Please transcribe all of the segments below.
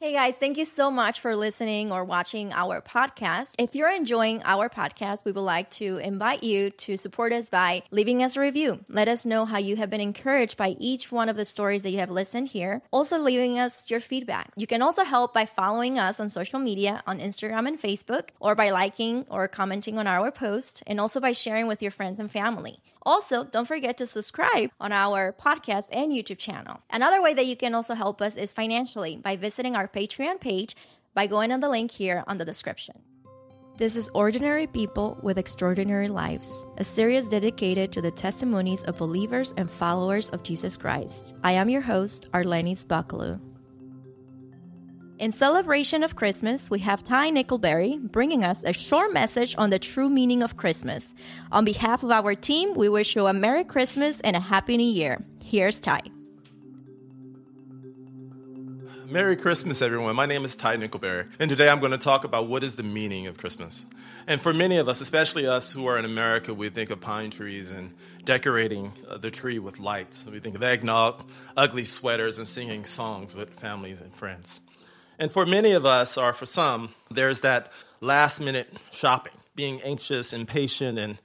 Hey guys, thank you so much for listening or watching our podcast. If you're enjoying our podcast, we would like to invite you to support us by leaving us a review. Let us know how you have been encouraged by each one of the stories that you have listened here. Also, leaving us your feedback. You can also help by following us on social media on Instagram and Facebook, or by liking or commenting on our post, and also by sharing with your friends and family. Also, don't forget to subscribe on our podcast and YouTube channel. Another way that you can also help us is financially by visiting our Patreon page by going on the link here on the description. This is Ordinary People with Extraordinary Lives, a series dedicated to the testimonies of believers and followers of Jesus Christ. I am your host, Arlenis Bucklew. In celebration of Christmas, we have Ty Nickelberry bringing us a short message on the true meaning of Christmas. On behalf of our team, we wish you a Merry Christmas and a Happy New Year. Here's Ty. Merry Christmas, everyone. My name is Ty Nickelberry, and today I'm going to talk about what is the meaning of Christmas. And for many of us, especially us who are in America, we think of pine trees and decorating uh, the tree with lights. We think of eggnog, ugly sweaters, and singing songs with families and friends. And for many of us, or for some, there's that last minute shopping, being anxious, impatient, and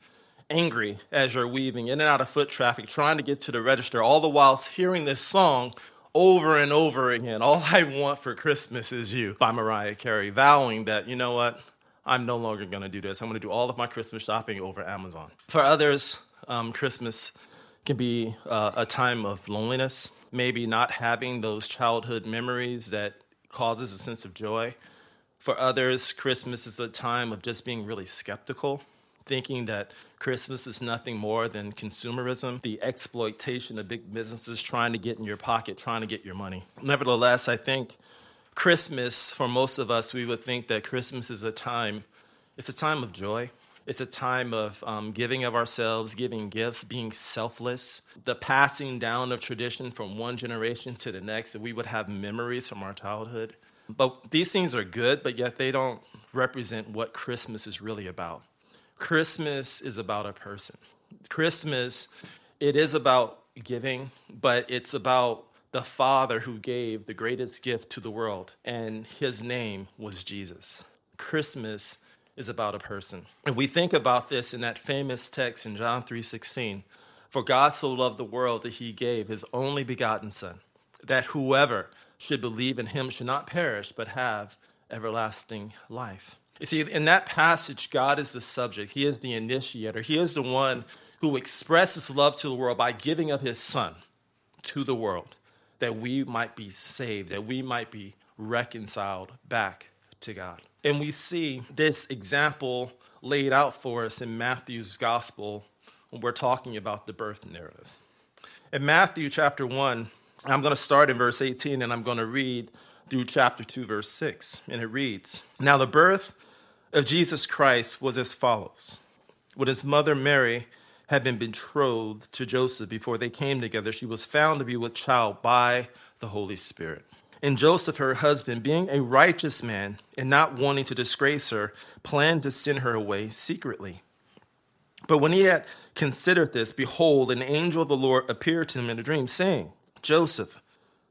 angry as you're weaving in and out of foot traffic, trying to get to the register, all the while hearing this song over and over again. All I want for Christmas is you by Mariah Carey, vowing that, you know what, I'm no longer to do this. I'm to do all of my Christmas shopping over Amazon. For others, um, Christmas can be uh, a time of loneliness, maybe not having those childhood memories that causes a sense of joy. For others, Christmas is a time of just being really skeptical, thinking that Christmas is nothing more than consumerism, the exploitation of big businesses trying to get in your pocket, trying to get your money. Nevertheless, I think Christmas, for most of us, we would think that Christmas is a time, it's a time of joy. It's a time of um, giving of ourselves, giving gifts, being selfless, the passing down of tradition from one generation to the next, that we would have memories from our childhood. But these things are good, but yet they don't represent what Christmas is really about. Christmas is about a person. Christmas, it is about giving, but it's about the Father who gave the greatest gift to the world, and his name was Jesus. Christmas is about a person. And we think about this in that famous text in John 3:16. For God so loved the world that he gave his only begotten son, that whoever should believe in him should not perish but have everlasting life. You see, in that passage, God is the subject. He is the initiator. He is the one who expresses love to the world by giving of his son to the world that we might be saved, that we might be reconciled back to God. And we see this example laid out for us in Matthew's gospel when we're talking about the birth narrative. In Matthew chapter 1, I'm going to start in verse 18 and I'm going to read through chapter 2, verse 6. And it reads Now the birth of Jesus Christ was as follows When his mother Mary had been betrothed to Joseph before they came together, she was found to be with child by the Holy Spirit. And Joseph, her husband, being a righteous man and not wanting to disgrace her, planned to send her away secretly. But when he had considered this, behold, an angel of the Lord appeared to him in a dream, saying, Joseph,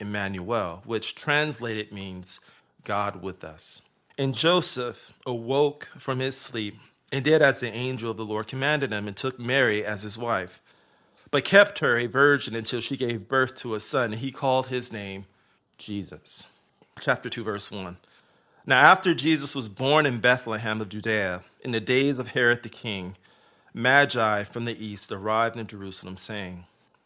Emmanuel, which translated means God with us. And Joseph awoke from his sleep and did as the angel of the Lord commanded him, and took Mary as his wife, but kept her a virgin until she gave birth to a son, and he called his name Jesus chapter 2, verse 1. Now, after Jesus was born in Bethlehem of Judea, in the days of Herod the king, Magi from the east arrived in Jerusalem, saying,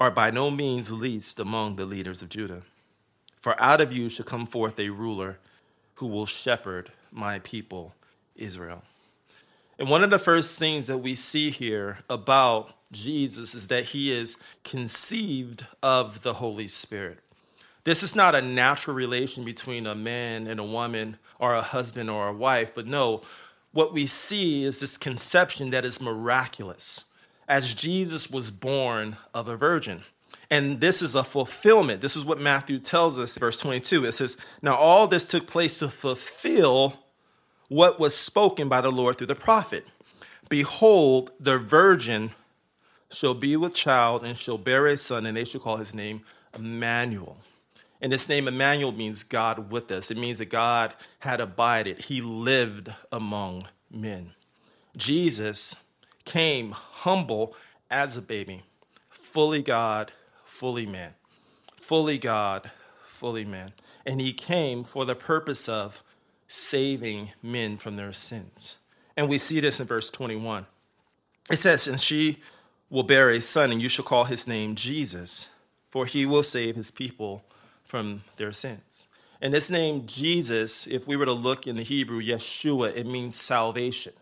are by no means least among the leaders of Judah. For out of you shall come forth a ruler who will shepherd my people, Israel. And one of the first things that we see here about Jesus is that he is conceived of the Holy Spirit. This is not a natural relation between a man and a woman or a husband or a wife, but no, what we see is this conception that is miraculous as Jesus was born of a virgin. And this is a fulfillment. This is what Matthew tells us, verse 22. It says, Now all this took place to fulfill what was spoken by the Lord through the prophet. Behold, the virgin shall be with child and shall bear a son, and they shall call his name Emmanuel. And this name Emmanuel means God with us. It means that God had abided, He lived among men. Jesus came humble as a baby, fully God, fully man. Fully God, fully man. And He came for the purpose of saving men from their sins. And we see this in verse 21. It says, And she will bear a son, and you shall call his name Jesus, for he will save his people from their sins. And this name Jesus, if we were to look in the Hebrew, Yeshua, it means salvation.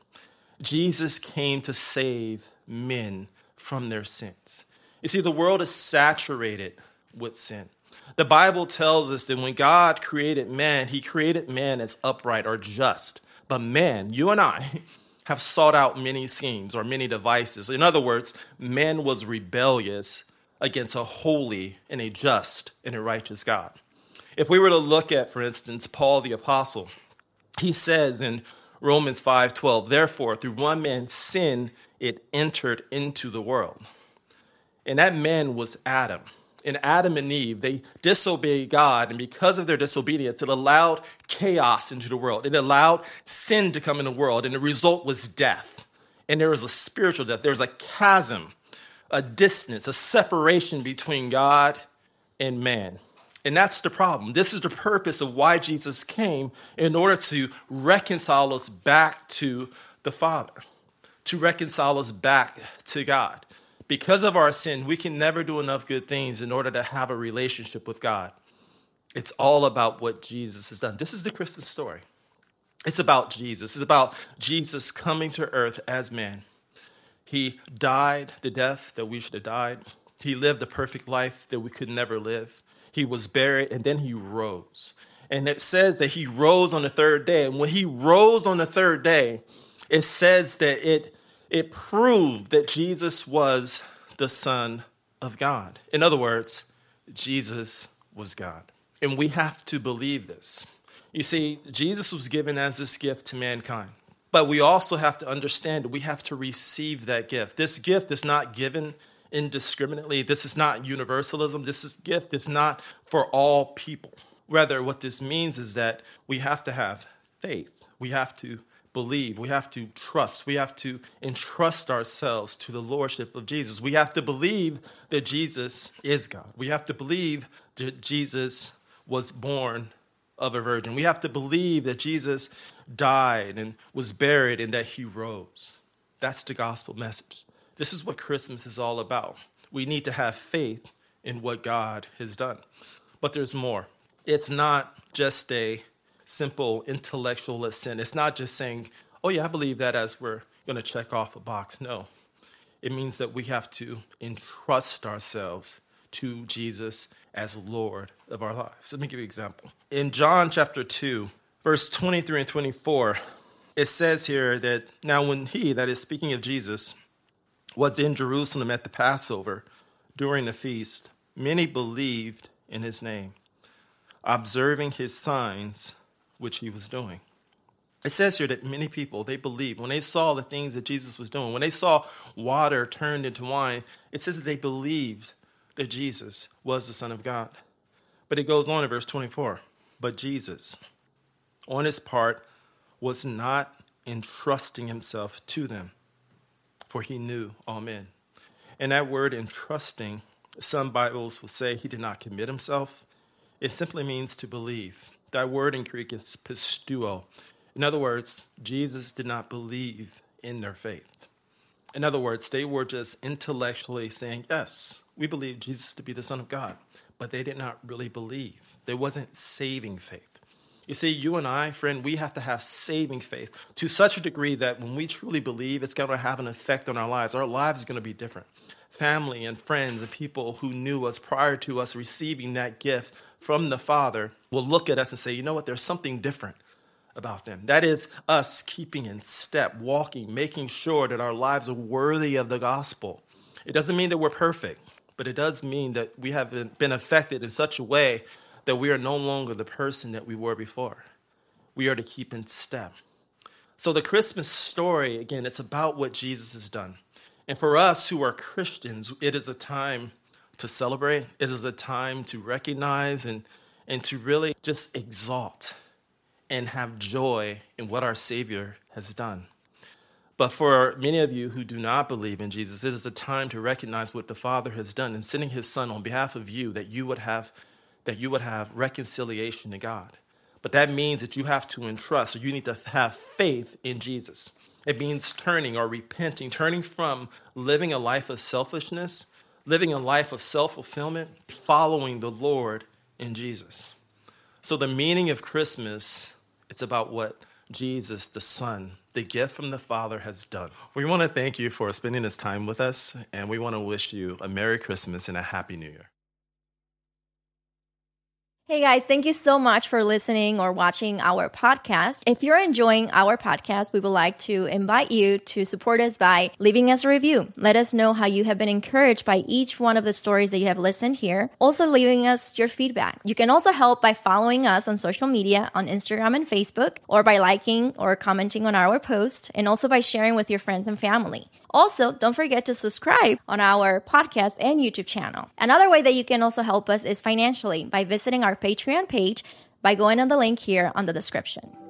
Jesus came to save men from their sins. You see, the world is saturated with sin. The Bible tells us that when God created man, he created man as upright or just. But man, you and I, have sought out many schemes or many devices. In other words, man was rebellious against a holy and a just and a righteous God. If we were to look at, for instance, Paul the Apostle, he says in Romans 5:12, therefore, through one man's sin, it entered into the world. And that man was Adam. And Adam and Eve, they disobeyed God, and because of their disobedience, it allowed chaos into the world. It allowed sin to come in the world, and the result was death. And there was a spiritual death. There was a chasm a distance, a separation between God and man. And that's the problem. This is the purpose of why Jesus came in order to reconcile us back to the Father, to reconcile us back to God. Because of our sin, we can never do enough good things in order to have a relationship with God. It's all about what Jesus has done. This is the Christmas story. It's about Jesus. It's about Jesus coming to earth as man he died the death that we should have died. He lived the perfect life that we could never live. He was buried and then he rose. And it says that he rose on the third day. And when he rose on the third day, it says that it, it proved that Jesus was the Son of God. In other words, Jesus was God. And we have to believe this. You see, Jesus was given as this gift to mankind. But we also have to understand we have to receive that gift. This gift is not given indiscriminately. This is not universalism. This is gift It's not for all people. Rather, what this means is that we have to have faith. We have to believe. We have to trust. We have to entrust ourselves to the lordship of Jesus. We have to believe that Jesus is God. We have to believe that Jesus was born of a virgin. We have to believe that Jesus died and was buried and that he rose. That's the gospel message. This is what Christmas is all about. We need to have faith in what God has done. But there's more. It's not just a simple intellectual assent. It's not just saying, oh, yeah, I believe that as we're going to check off a box. No. It means that we have to entrust ourselves to Jesus as Lord of our lives. Let me give you an example. In John chapter 2, verse 23 and 24, it says here that now when he, that is speaking of Jesus, was in Jerusalem at the Passover during the feast, many believed in his name, observing his signs which he was doing. It says here that many people, they believed. When they saw the things that Jesus was doing, when they saw water turned into wine, it says that they believed that Jesus was the Son of God. But it goes on in verse 24. But Jesus, on his part, was not entrusting himself to them, for he knew all men. And that word entrusting, some Bibles will say he did not commit himself. It simply means to believe. That word in Greek is pisteuo. In other words, Jesus did not believe in their faith. In other words, they were just intellectually saying, Yes, we believe Jesus to be the Son of God, but they did not really believe. There wasn't saving faith. You see, you and I, friend, we have to have saving faith to such a degree that when we truly believe, it's going to have an effect on our lives. Our lives are going to be different. Family and friends and people who knew us prior to us receiving that gift from the Father will look at us and say, you know what, there's something different about them. That is us keeping in step, walking, making sure that our lives are worthy of the gospel. It doesn't mean that we're perfect, but it does mean that we have been affected in such a way that we are no longer the person that we were before. We are to keep in step. So, the Christmas story, again, it's about what Jesus has done. And for us who are Christians, it is a time to celebrate, it is a time to recognize and, and to really just exalt and have joy in what our Savior has done. But for many of you who do not believe in Jesus, it is a time to recognize what the Father has done in sending his Son on behalf of you that you would have that you would have reconciliation to God. But that means that you have to entrust, so you need to have faith in Jesus. It means turning or repenting, turning from living a life of selfishness, living a life of self fulfillment, following the Lord in Jesus. So the meaning of Christmas, it's about what Jesus, the Son, the gift from the Father, has done. We want to thank you for spending this time with us, and we want to wish you a Merry Christmas and a Happy New Year. Hey guys, thank you so much for listening or watching our podcast. If you're enjoying our podcast, we would like to invite you to support us by leaving us a review. Let us know how you have been encouraged by each one of the stories that you have listened here. Also, leaving us your feedback. You can also help by following us on social media on Instagram and Facebook, or by liking or commenting on our post, and also by sharing with your friends and family. Also, don't forget to subscribe on our podcast and YouTube channel. Another way that you can also help us is financially by visiting our Patreon page by going on the link here on the description.